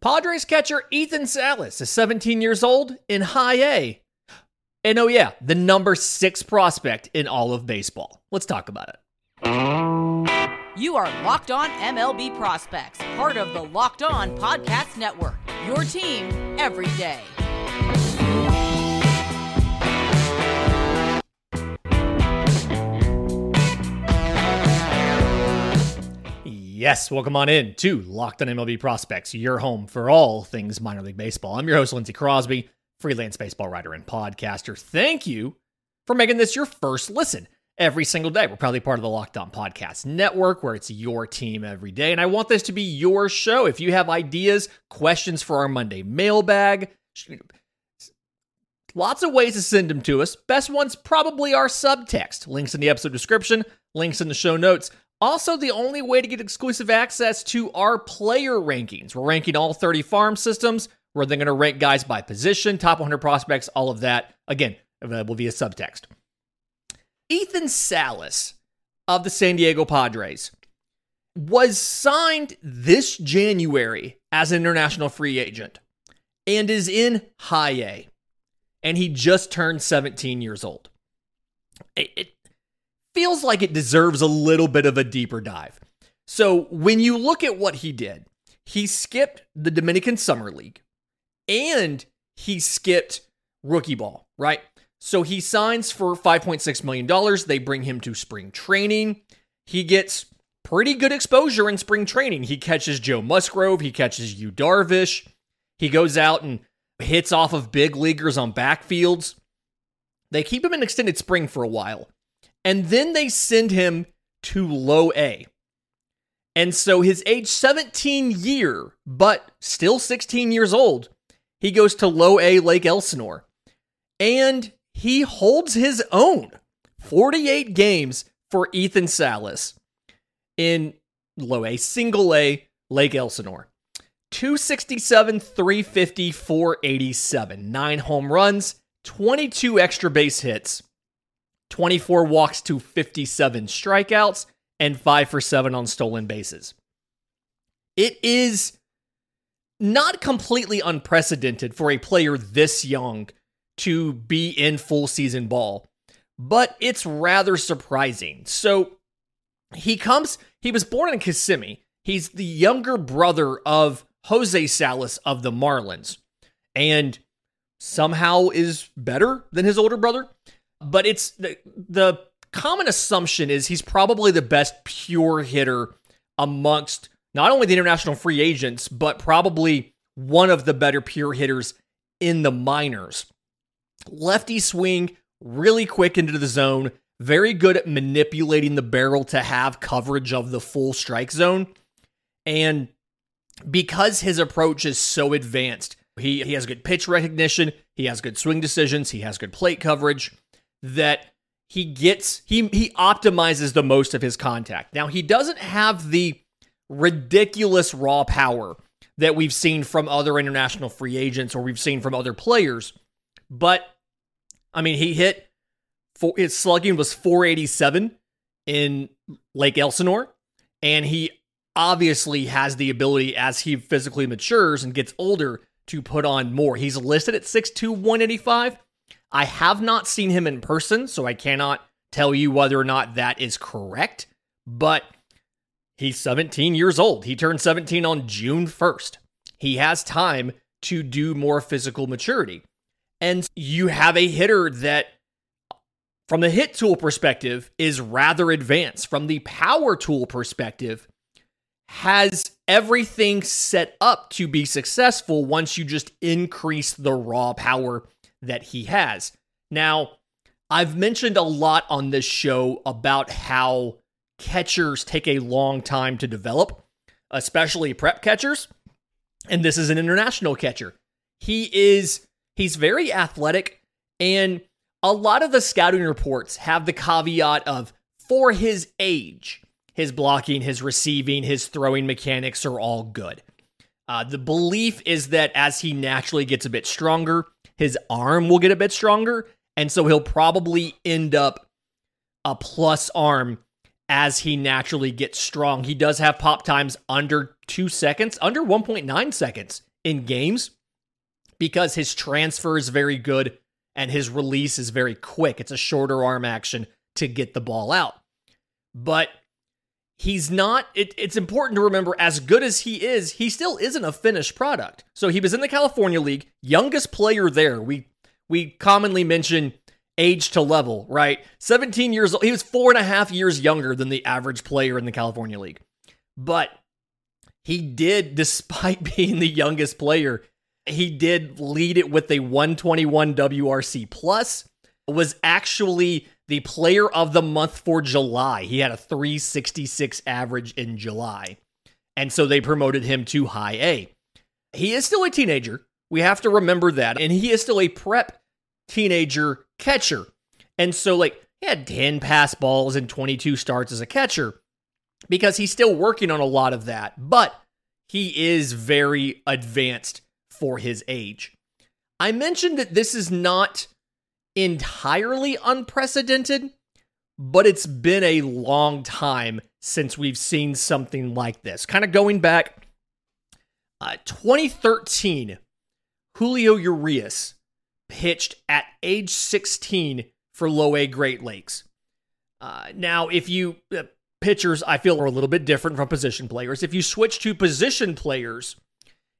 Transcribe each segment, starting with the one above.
Padres catcher Ethan Salas is 17 years old in high A. And oh, yeah, the number six prospect in all of baseball. Let's talk about it. You are Locked On MLB Prospects, part of the Locked On Podcast Network. Your team every day. Yes, welcome on in to Locked On MLB Prospects, your home for all things minor league baseball. I'm your host, Lindsay Crosby, freelance baseball writer and podcaster. Thank you for making this your first listen every single day. We're probably part of the Locked On Podcast Network, where it's your team every day. And I want this to be your show. If you have ideas, questions for our Monday mailbag, lots of ways to send them to us. Best ones probably our subtext. Links in the episode description, links in the show notes. Also, the only way to get exclusive access to our player rankings. We're ranking all 30 farm systems. We're then going to rank guys by position, top 100 prospects, all of that. Again, available via subtext. Ethan Salas of the San Diego Padres was signed this January as an international free agent and is in high A. And he just turned 17 years old. It, it, feels like it deserves a little bit of a deeper dive. So when you look at what he did, he skipped the Dominican Summer League and he skipped rookie ball, right? So he signs for $5.6 million. They bring him to spring training. He gets pretty good exposure in spring training. He catches Joe Musgrove, he catches Yu Darvish. He goes out and hits off of big leaguers on backfields. They keep him in extended spring for a while. And then they send him to low A. And so his age 17 year, but still 16 years old, he goes to low A Lake Elsinore. And he holds his own 48 games for Ethan Salas in low A, single A Lake Elsinore. 267, 350, 487. Nine home runs, 22 extra base hits, 24 walks to 57 strikeouts, and 5 for 7 on stolen bases. It is not completely unprecedented for a player this young to be in full season ball, but it's rather surprising. So he comes, he was born in Kissimmee. He's the younger brother of Jose Salas of the Marlins and somehow is better than his older brother but it's the, the common assumption is he's probably the best pure hitter amongst not only the international free agents, but probably one of the better pure hitters in the minors. Lefty swing, really quick into the zone, very good at manipulating the barrel to have coverage of the full strike zone. And because his approach is so advanced, he, he has good pitch recognition, he has good swing decisions, he has good plate coverage that he gets he he optimizes the most of his contact. Now he doesn't have the ridiculous raw power that we've seen from other international free agents or we've seen from other players, but I mean he hit for his slugging was 487 in Lake Elsinore and he obviously has the ability as he physically matures and gets older to put on more. He's listed at 6'2 185 I have not seen him in person, so I cannot tell you whether or not that is correct, but he's 17 years old. He turned 17 on June 1st. He has time to do more physical maturity. And you have a hitter that, from the hit tool perspective, is rather advanced. From the power tool perspective, has everything set up to be successful once you just increase the raw power that he has. Now, I've mentioned a lot on this show about how catchers take a long time to develop, especially prep catchers. And this is an international catcher. He is he's very athletic and a lot of the scouting reports have the caveat of for his age, his blocking, his receiving, his throwing mechanics are all good. Uh, the belief is that as he naturally gets a bit stronger, his arm will get a bit stronger. And so he'll probably end up a plus arm as he naturally gets strong. He does have pop times under two seconds, under 1.9 seconds in games because his transfer is very good and his release is very quick. It's a shorter arm action to get the ball out. But he's not, it, it's important to remember as good as he is, he still isn't a finished product. So he was in the California League, youngest player there. We we commonly mention age to level, right? 17 years old. He was four and a half years younger than the average player in the California League. But he did, despite being the youngest player, he did lead it with a 121 WRC plus, was actually the player of the month for July. He had a 366 average in July. And so they promoted him to high A. He is still a teenager. We have to remember that. And he is still a prep teenager catcher. And so, like, he had 10 pass balls and 22 starts as a catcher because he's still working on a lot of that. But he is very advanced for his age. I mentioned that this is not entirely unprecedented, but it's been a long time since we've seen something like this. Kind of going back, uh, 2013, Julio Urias pitched at age 16 for low A Great Lakes. Uh, now, if you uh, pitchers, I feel are a little bit different from position players. If you switch to position players,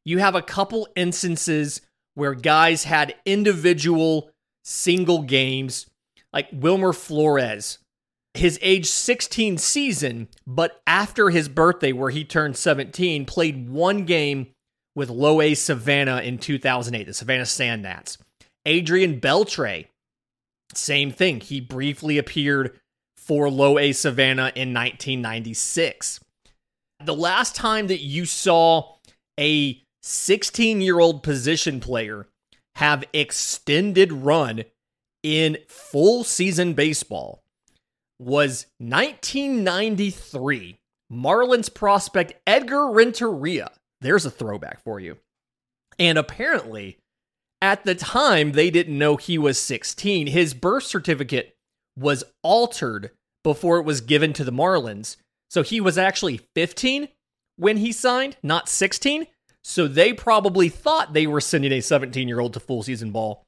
you have a couple instances where guys had individual single games, like Wilmer Flores, his age 16 season, but after his birthday, where he turned 17, played one game with Low A Savannah in 2008, the Savannah Sand Gnats. Adrian Beltre, same thing. He briefly appeared for Low A Savannah in 1996. The last time that you saw a 16 year old position player have extended run in full season baseball was 1993. Marlins prospect Edgar Renteria. There's a throwback for you. And apparently, at the time, they didn't know he was 16. His birth certificate was altered before it was given to the Marlins. So he was actually 15 when he signed, not 16. So they probably thought they were sending a 17 year old to full season ball.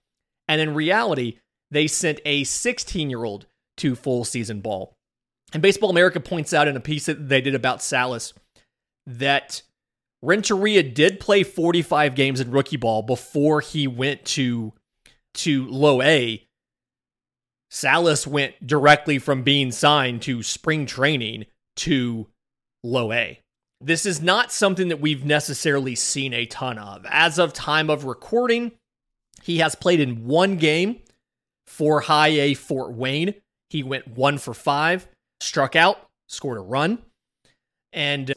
And in reality, they sent a 16 year old to full season ball. And Baseball America points out in a piece that they did about Salas that Renteria did play 45 games in rookie ball before he went to to low A. Salas went directly from being signed to spring training to low A. This is not something that we've necessarily seen a ton of. As of time of recording, he has played in one game for high A Fort Wayne. He went one for five, struck out, scored a run. And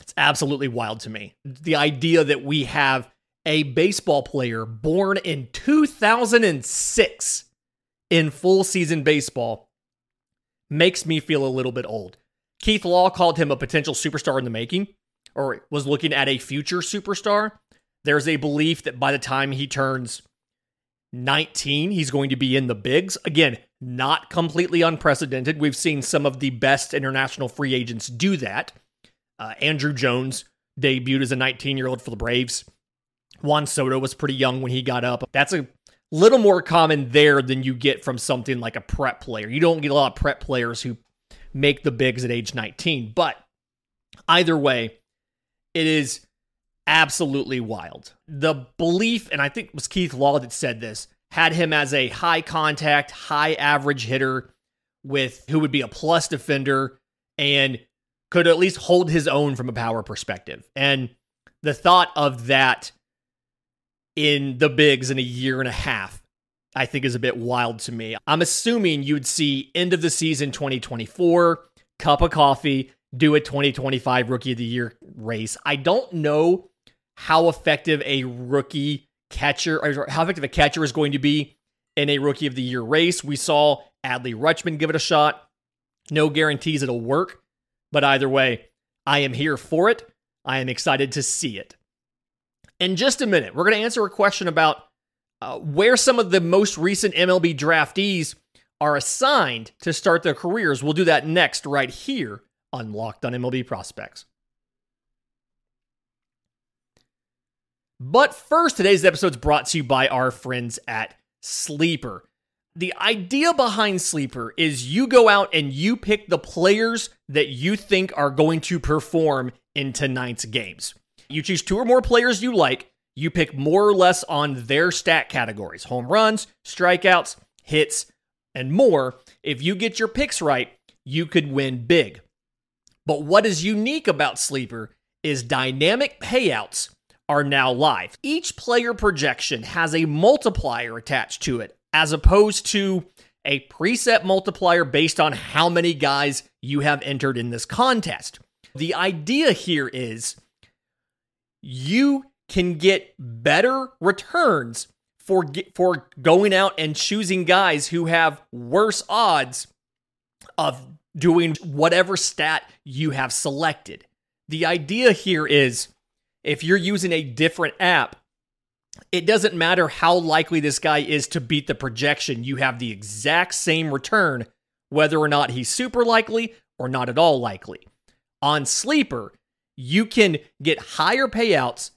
it's absolutely wild to me. The idea that we have a baseball player born in 2006 in full season baseball makes me feel a little bit old. Keith Law called him a potential superstar in the making, or was looking at a future superstar. There's a belief that by the time he turns 19, he's going to be in the bigs. Again, not completely unprecedented. We've seen some of the best international free agents do that. Uh, Andruw Jones debuted as a 19 year old for the Braves. Juan Soto was pretty young when he got up. That's a little more common there than you get from something like a prep player. You don't get a lot of prep players who make the bigs at age 19. But either way, it is absolutely wild. The belief, and I think it was Keith Law that said this, had him as a high contact, high average hitter with who would be a plus defender and could at least hold his own from a power perspective. And the thought of that in the bigs in a year and a half, I think is a bit wild to me. I'm assuming you'd see end of the season 2024, cup of coffee, do a 2025 rookie of the year race. I don't know how effective a rookie catcher or how effective a catcher is going to be in a rookie of the year race. We saw Adley Rutschman give it a shot. No guarantees it'll work. But either way, I am here for it. I am excited to see it. In just a minute, we're going to answer a question about uh, where some of the most recent MLB draftees are assigned to start their careers. We'll do that next, right here on Locked on MLB Prospects. But first, today's episode is brought to you by our friends at Sleeper. The idea behind Sleeper is you go out and you pick the players that you think are going to perform in tonight's games. You choose two or more players you like, you pick more or less on their stat categories home runs, strikeouts, hits, and more. If you get your picks right, you could win big. But what is unique about Sleeper is dynamic payouts are now live. Each player projection has a multiplier attached to it, as opposed to a preset multiplier based on how many guys you have entered in this contest. The idea here is you can get better returns for for going out and choosing guys who have worse odds of doing whatever stat you have selected. The idea here is if you're using a different app, it doesn't matter how likely this guy is to beat the projection. You have the exact same return, whether or not he's super likely or not at all likely. On Sleeper, you can get higher payouts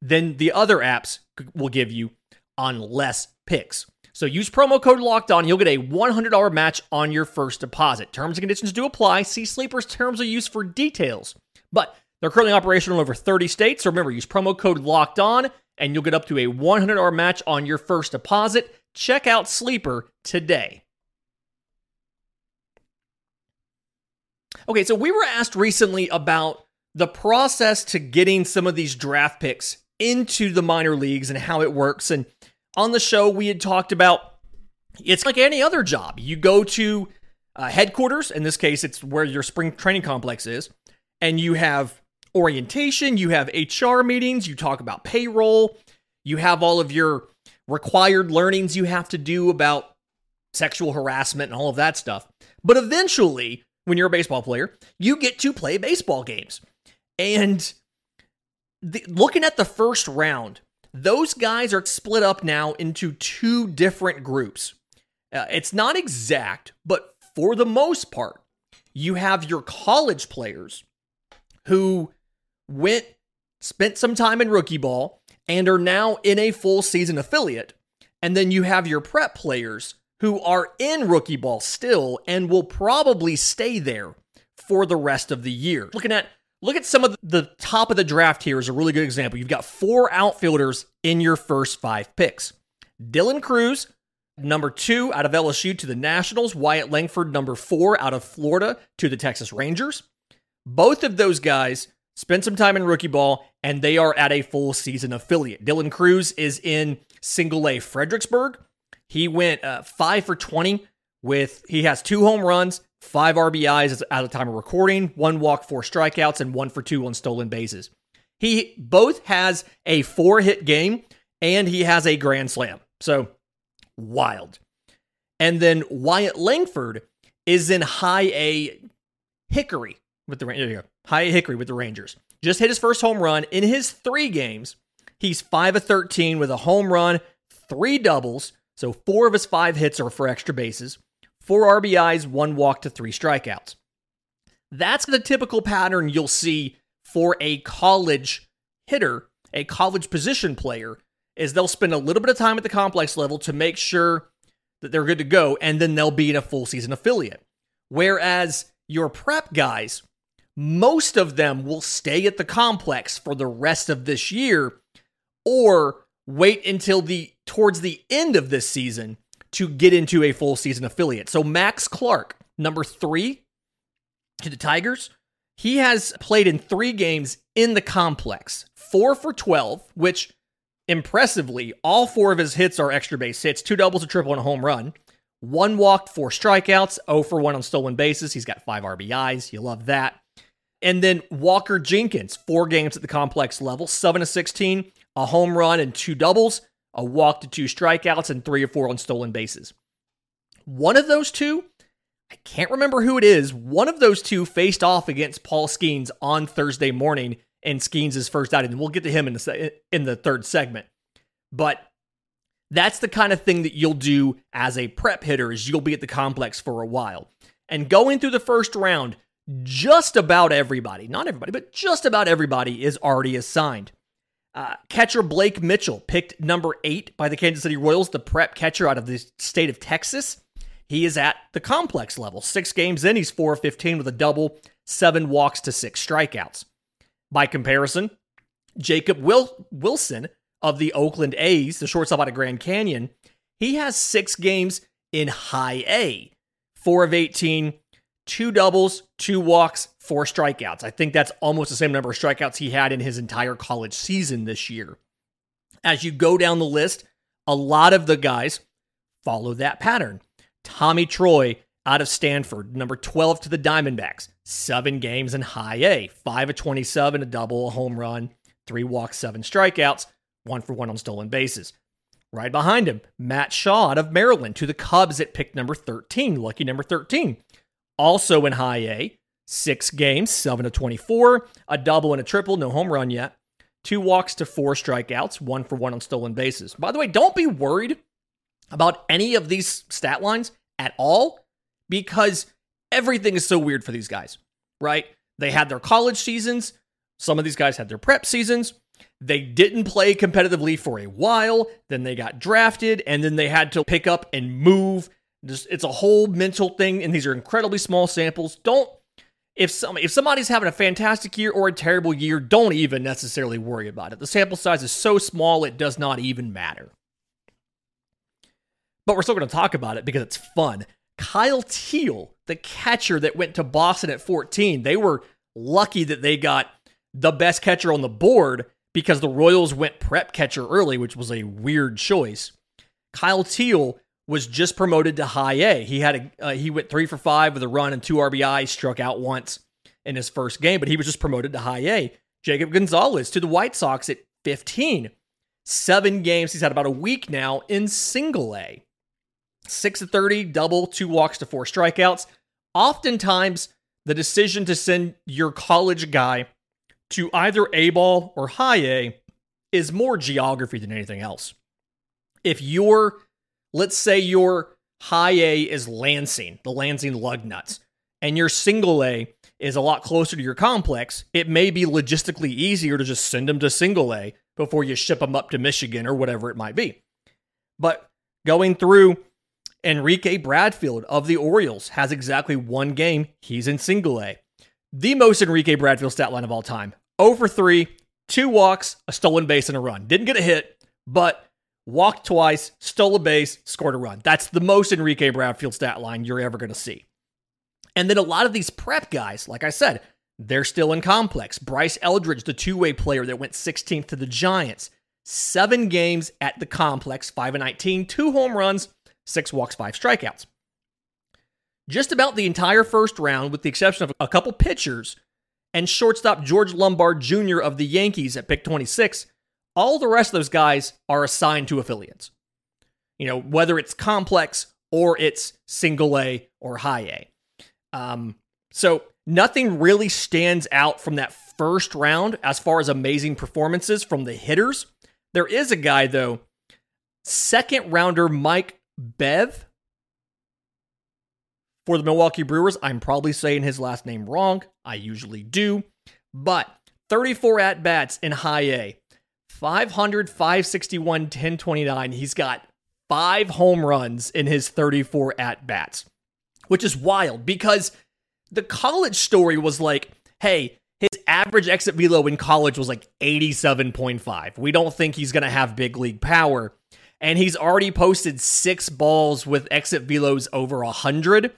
than the other apps will give you on less picks. So use promo code locked on. You'll get a $100 match on your first deposit. Terms and conditions do apply. See Sleeper's terms of use for details. But they're currently operational in over 30 states. So remember, use promo code locked on and you'll get up to a $100 match on your first deposit. Check out Sleeper today. Okay, so we were asked recently about the process to getting some of these draft picks into the minor leagues and how it works. And on the show, we had talked about it's like any other job. You go to uh, headquarters, in this case, it's where your spring training complex is, and you have orientation, you have HR meetings, you talk about payroll, you have all of your required learnings you have to do about sexual harassment and all of that stuff. But eventually, when you're a baseball player, you get to play baseball games. And the, looking at the first round, those guys are split up now into two different groups. Uh, it's not exact, but for the most part, you have your college players who went, spent some time in rookie ball, and are now in a full season affiliate. And then you have your prep players who are in rookie ball still and will probably stay there for the rest of the year. Looking at Look at some of the top of the draft here is a really good example. You've got four outfielders in your first five picks. Dylan Crews, number two out of LSU to the Nationals. Wyatt Langford, number four out of Florida to the Texas Rangers. Both of those guys spent some time in rookie ball and they are at a full season affiliate. Dylan Crews is in single A Fredericksburg. He went uh, five for 20 with, he has two home runs, five RBIs at the time of recording, one walk, four strikeouts, and one for two on stolen bases. He both has a four hit game and he has a grand slam. So wild. And then Wyatt Langford is in high A Hickory with the there you go. High A Hickory with the Rangers. Just hit his first home run in his three games. He's 5 of 13 with a home run, three doubles. So four of his five hits are for extra bases four RBIs, one walk to three strikeouts. That's the typical pattern you'll see for a college hitter, a college position player, is they'll spend a little bit of time at the complex level to make sure that they're good to go, and then they'll be in a full season affiliate. Whereas your prep guys, most of them will stay at the complex for the rest of this year or wait until the towards the end of this season to get into a full season affiliate. So Max Clark, number three to the Tigers, he has played in three games in the complex, four for 12, which impressively, all four of his hits are extra base hits two doubles, a triple, and a home run. One walked, four strikeouts, 0 for 1 on stolen bases. He's got five RBIs. You love that. And then Walker Jenkins, four games at the complex level, 7 to 16, a home run, and two doubles a walk to two strikeouts, and three or four on stolen bases. One of those two, I can't remember who it is, one of those two faced off against Paul Skenes on Thursday morning in Skenes' first outing. And we'll get to him in the, in the third segment. But that's the kind of thing that you'll do as a prep hitter is you'll be at the complex for a while. And going through the first round, just about everybody, not everybody, but just about everybody is already assigned. Uh, catcher Blake Mitchell, picked number eight by the Kansas City Royals, the prep catcher out of the state of Texas. He is at the complex level. Six games in, he's 4 15 with a double, seven walks to six strikeouts. By comparison, Jacob Wil- Wilson of the Oakland A's, the shortstop out of Grand Canyon, he has six games in high A, 4 of 18, two doubles, two walks, four strikeouts. I think that's almost the same number of strikeouts he had in his entire college season this year. As you go down the list, a lot of the guys follow that pattern. Tommy Troy out of Stanford, number 12 to the Diamondbacks, seven games in high A, five of 27, a double, a home run, three walks, seven strikeouts, one for one on stolen bases. Right behind him, Matt Shaw out of Maryland to the Cubs at pick number 13, lucky number 13. Also in high A, six games, seven to 24, a double and a triple, no home run yet. Two walks to four strikeouts, one for one on stolen bases. By the way, don't be worried about any of these stat lines at all because everything is so weird for these guys, right? They had their college seasons. Some of these guys had their prep seasons. They didn't play competitively for a while. Then they got drafted and then they had to pick up and move. It's a whole mental thing, and these are incredibly small samples. Don't if some if somebody's having a fantastic year or a terrible year, don't even necessarily worry about it. The sample size is so small it does not even matter but we're still going to talk about it because it's fun. Kyle Teel, the catcher that went to Boston at 14, they were lucky that they got the best catcher on the board because the Royals went prep catcher early, which was a weird choice. Kyle Teel was just promoted to high A. He had a uh, he went 3 for 5 with a run and two RBI, struck out once in his first game, but he was just promoted to high A. Jacob Gonzalez to the White Sox at 15. 7 games, he's had about a week now in single A. 6 to 30, double, two walks to four strikeouts. Oftentimes, the decision to send your college guy to either A ball or high A is more geography than anything else. If you're, let's say your high A is Lansing, the Lansing lug nuts, and your single A is a lot closer to your complex, it may be logistically easier to just send them to single A before you ship them up to Michigan or whatever it might be. But going through Enrique Bradfield of the Orioles has exactly one game. He's in single A. The most Enrique Bradfield stat line of all time. Over 3, two walks, a stolen base, and a run. Didn't get a hit, but walked twice, stole a base, scored a run. That's the most Enrique Bradfield stat line you're ever going to see. And then a lot of these prep guys, like I said, they're still in complex. Bryce Eldridge, the two way player that went 16th to the Giants, seven games at the complex, 5 and 19, two home runs, six walks, five strikeouts. Just about the entire first round, with the exception of a couple pitchers and shortstop George Lombard Jr. of the Yankees at pick 26, all the rest of those guys are assigned to affiliates. You know, whether it's complex or it's single A or high A. Um, so nothing really stands out from that first round as far as amazing performances from the hitters. There is a guy, though, second rounder Mike Bev for the Milwaukee Brewers. I'm probably saying his last name wrong. I usually do. But 34 at bats in high A, 500, 561, 1029. He's got five home runs in his 34 at bats, which is wild because the college story was like, hey, his average exit velo in college was like 87.5. We don't think he's going to have big league power and he's already posted six balls with exit velos over 100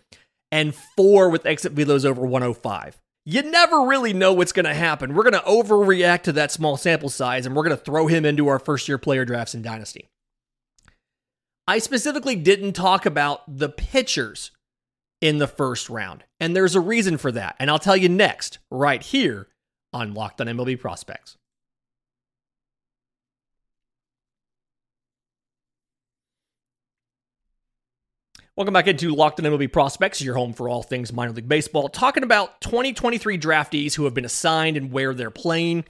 and four with exit velos over 105. You never really know what's going to happen. We're going to overreact to that small sample size and we're going to throw him into our first year player drafts in Dynasty. I specifically didn't talk about the pitchers in the first round, and there's a reason for that. And I'll tell you next, right here on Locked on MLB Prospects. Welcome back into Locked on MLB Prospects, your home for all things minor league baseball. Talking about 2023 draftees who have been assigned and where they're playing.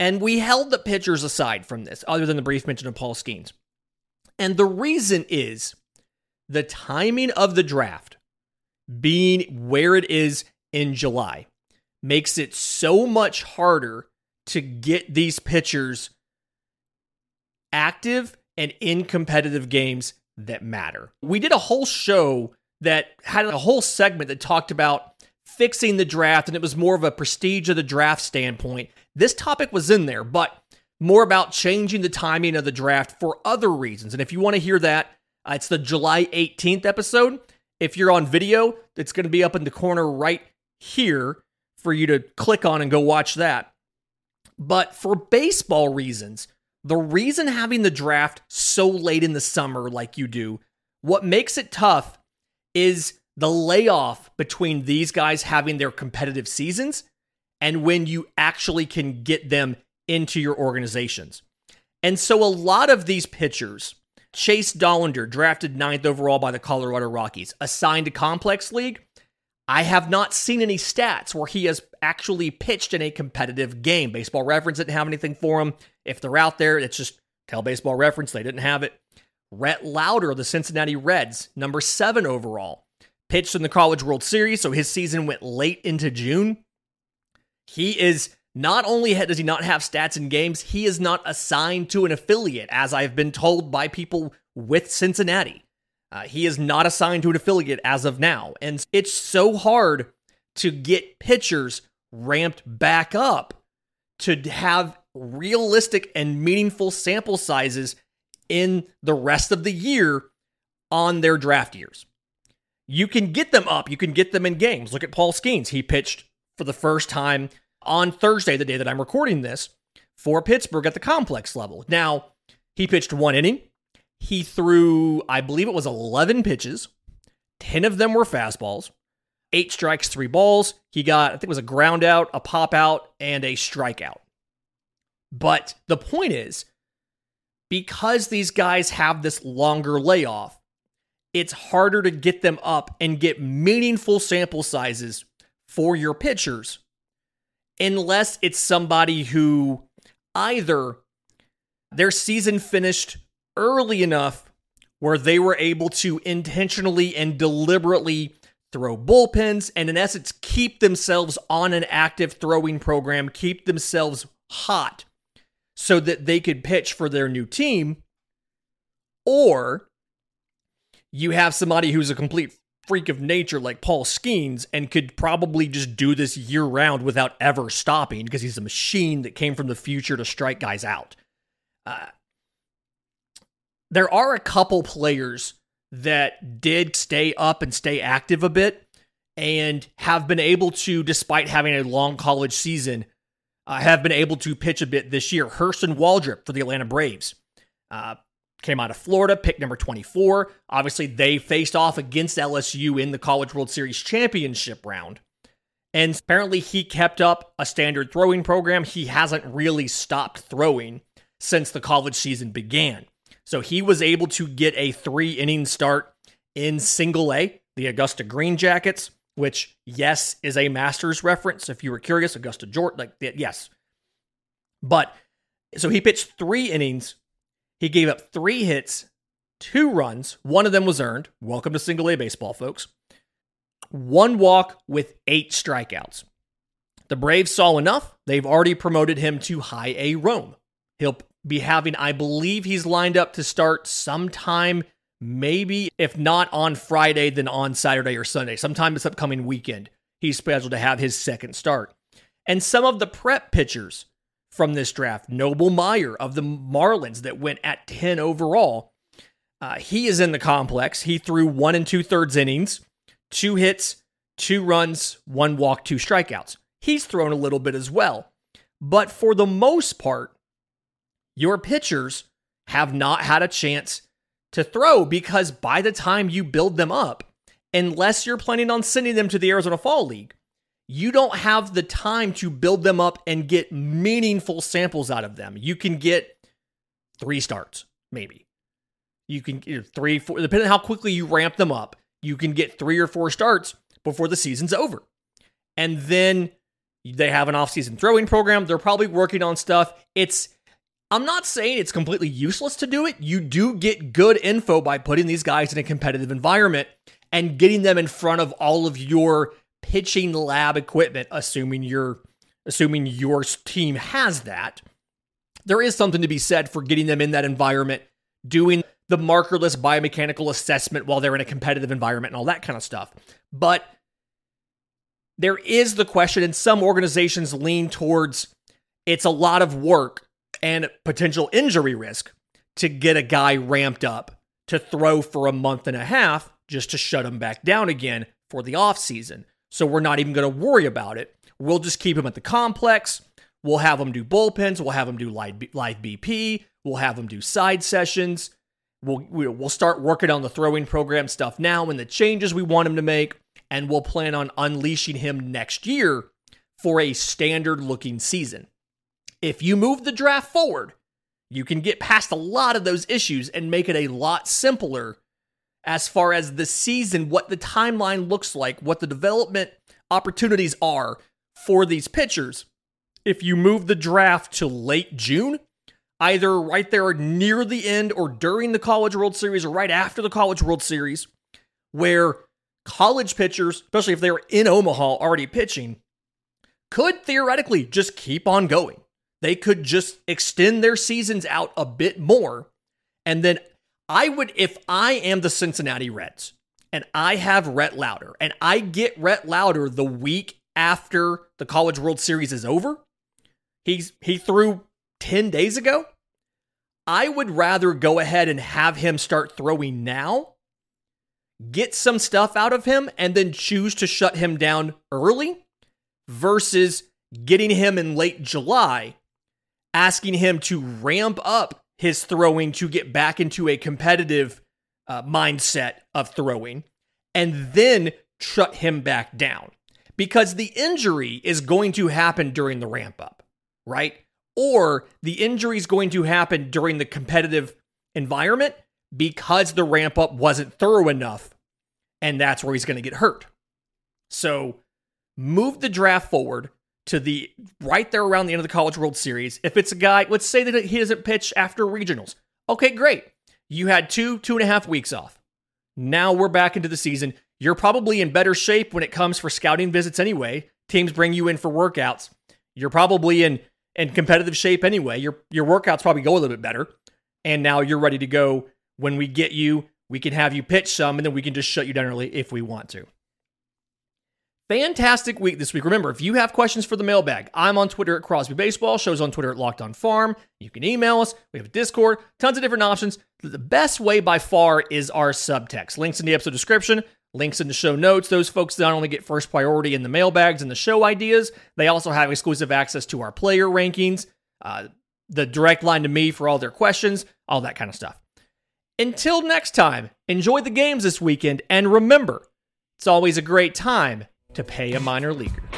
And we held the pitchers aside from this, other than the brief mention of Paul Skenes. And the reason is the timing of the draft being where it is in July makes it so much harder to get these pitchers active and in competitive games that matter. We did a whole show that had a whole segment that talked about fixing the draft, and it was more of a prestige of the draft standpoint. This topic was in there, but more about changing the timing of the draft for other reasons. And if you want to hear that, uh, it's the July 18th episode. If you're on video, it's going to be up in the corner right here for you to click on and go watch that. But for baseball reasons, the reason having the draft so late in the summer, like you do, what makes it tough is the layoff between these guys having their competitive seasons and when you actually can get them into your organizations. And so a lot of these pitchers, Chase Dollander, drafted ninth overall by the Colorado Rockies, assigned to Complex League. I have not seen any stats where he has actually pitched in a competitive game. Baseball Reference didn't have anything for him. If they're out there, it's just tell Baseball Reference they didn't have it. Rhett Lowder, the Cincinnati Reds, number seven overall, pitched in the College World Series, so his season went late into June. He is not only does he not have stats in games, he is not assigned to an affiliate, as I've been told by people with Cincinnati. Uh, he is not assigned to an affiliate as of now. And it's so hard to get pitchers ramped back up to have realistic and meaningful sample sizes in the rest of the year on their draft years. You can get them up, you can get them in games. Look at Paul Skenes. He pitched for the first time on Thursday, the day that I'm recording this, for Pittsburgh at the complex level. Now, he pitched one inning. He threw, I believe it was 11 pitches. 10 of them were fastballs, eight strikes, three balls. He got, I think it was a ground out, a pop out, and a strikeout. But the point is, because these guys have this longer layoff, it's harder to get them up and get meaningful sample sizes for your pitchers unless it's somebody who either their season finished early enough where they were able to intentionally and deliberately throw bullpens and, in essence, keep themselves on an active throwing program, keep themselves hot so that they could pitch for their new team. Or you have somebody who's a complete freak of nature like Paul Skenes and could probably just do this year round without ever stopping because he's a machine that came from the future to strike guys out. Uh, there are a couple players that did stay up and stay active a bit and have been able to, despite having a long college season, uh, have been able to pitch a bit this year. Hurston Waldrep for the Atlanta Braves. Uh, came out of Florida, pick number 24. Obviously, they faced off against LSU in the College World Series championship round. And apparently, he kept up a standard throwing program. He hasn't really stopped throwing since the college season began. So he was able to get a three inning start in single A, the Augusta Green Jackets, which, yes, is a Masters reference. If you were curious, Augusta Jordan, like, yes. But so he pitched three innings he gave up three hits, two runs. One of them was earned. Welcome to single A baseball, folks. One walk with eight strikeouts. The Braves saw enough. They've already promoted him to high A Rome. He'll be having, I believe he's lined up to start sometime, maybe if not on Friday, then on Saturday or Sunday, sometime this upcoming weekend. He's scheduled to have his second start. And some of the prep pitchers from this draft. Noble Meyer of the Marlins that went at 10 overall. Uh, he is in the complex. He threw one and two thirds innings, two hits, two runs, one walk, two strikeouts. He's thrown a little bit as well. But for the most part, your pitchers have not had a chance to throw because by the time you build them up, unless you're planning on sending them to the Arizona Fall League, you don't have the time to build them up and get meaningful samples out of them. You can get three starts, maybe. You can get three, four, depending on how quickly you ramp them up, you can get three or four starts before the season's over. And then they have an off-season throwing program. They're probably working on stuff. It's I'm not saying it's completely useless to do it. You do get good info by putting these guys in a competitive environment and getting them in front of all of your pitching lab equipment, assuming your assuming your team has that. there is something to be said for getting them in that environment, doing the markerless biomechanical assessment while they're in a competitive environment and all that kind of stuff. But there is the question, and some organizations lean towards it's a lot of work and potential injury risk to get a guy ramped up to throw for a month and a half just to shut him back down again for the offseason. So we're not even going to worry about it. We'll just keep him at the complex. We'll have him do bullpens. We'll have him do live, live BP. We'll have him do side sessions. We'll, we'll start working on the throwing program stuff now and the changes we want him to make. And we'll plan on unleashing him next year for a standard looking season. If you move the draft forward, you can get past a lot of those issues and make it a lot simpler as far as the season, what the timeline looks like, what the development opportunities are for these pitchers. If you move the draft to late June, either right there near the end or during the College World Series or right after the College World Series, where college pitchers, especially if they're in Omaha already pitching, could theoretically just keep on going. They could just extend their seasons out a bit more. And then I would, if I am the Cincinnati Reds and I have Rhett Lowder and I get Rhett Lowder the week after the College World Series is over, he's he threw 10 days ago. I would rather go ahead and have him start throwing now, get some stuff out of him, and then choose to shut him down early versus getting him in late July asking him to ramp up his throwing to get back into a competitive uh, mindset of throwing and then shut him back down because the injury is going to happen during the ramp up, right? Or the injury is going to happen during the competitive environment because the ramp up wasn't thorough enough and that's where he's going to get hurt. So move the draft forward to the right there around the end of the College World Series. If it's a guy, let's say that he doesn't pitch after regionals. Okay, great. You had two, two and a half weeks off. Now we're back into the season. You're probably in better shape when it comes for scouting visits anyway. Teams bring you in for workouts. You're probably in in competitive shape anyway. Your your workouts probably go a little bit better. And now you're ready to go. When we get you, we can have you pitch some and then we can just shut you down early if we want to. Fantastic week this week. Remember, if you have questions for the mailbag, I'm on Twitter at Crosby Baseball, shows on Twitter at Locked On Farm. You can email us. We have a Discord, tons of different options. The best way by far is our subtext. Links in the episode description, links in the show notes. Those folks not only get first priority in the mailbags and the show ideas, they also have exclusive access to our player rankings, uh, the direct line to me for all their questions, all that kind of stuff. Until next time, enjoy the games this weekend, and remember, it's always a great time to pay a minor leaguer.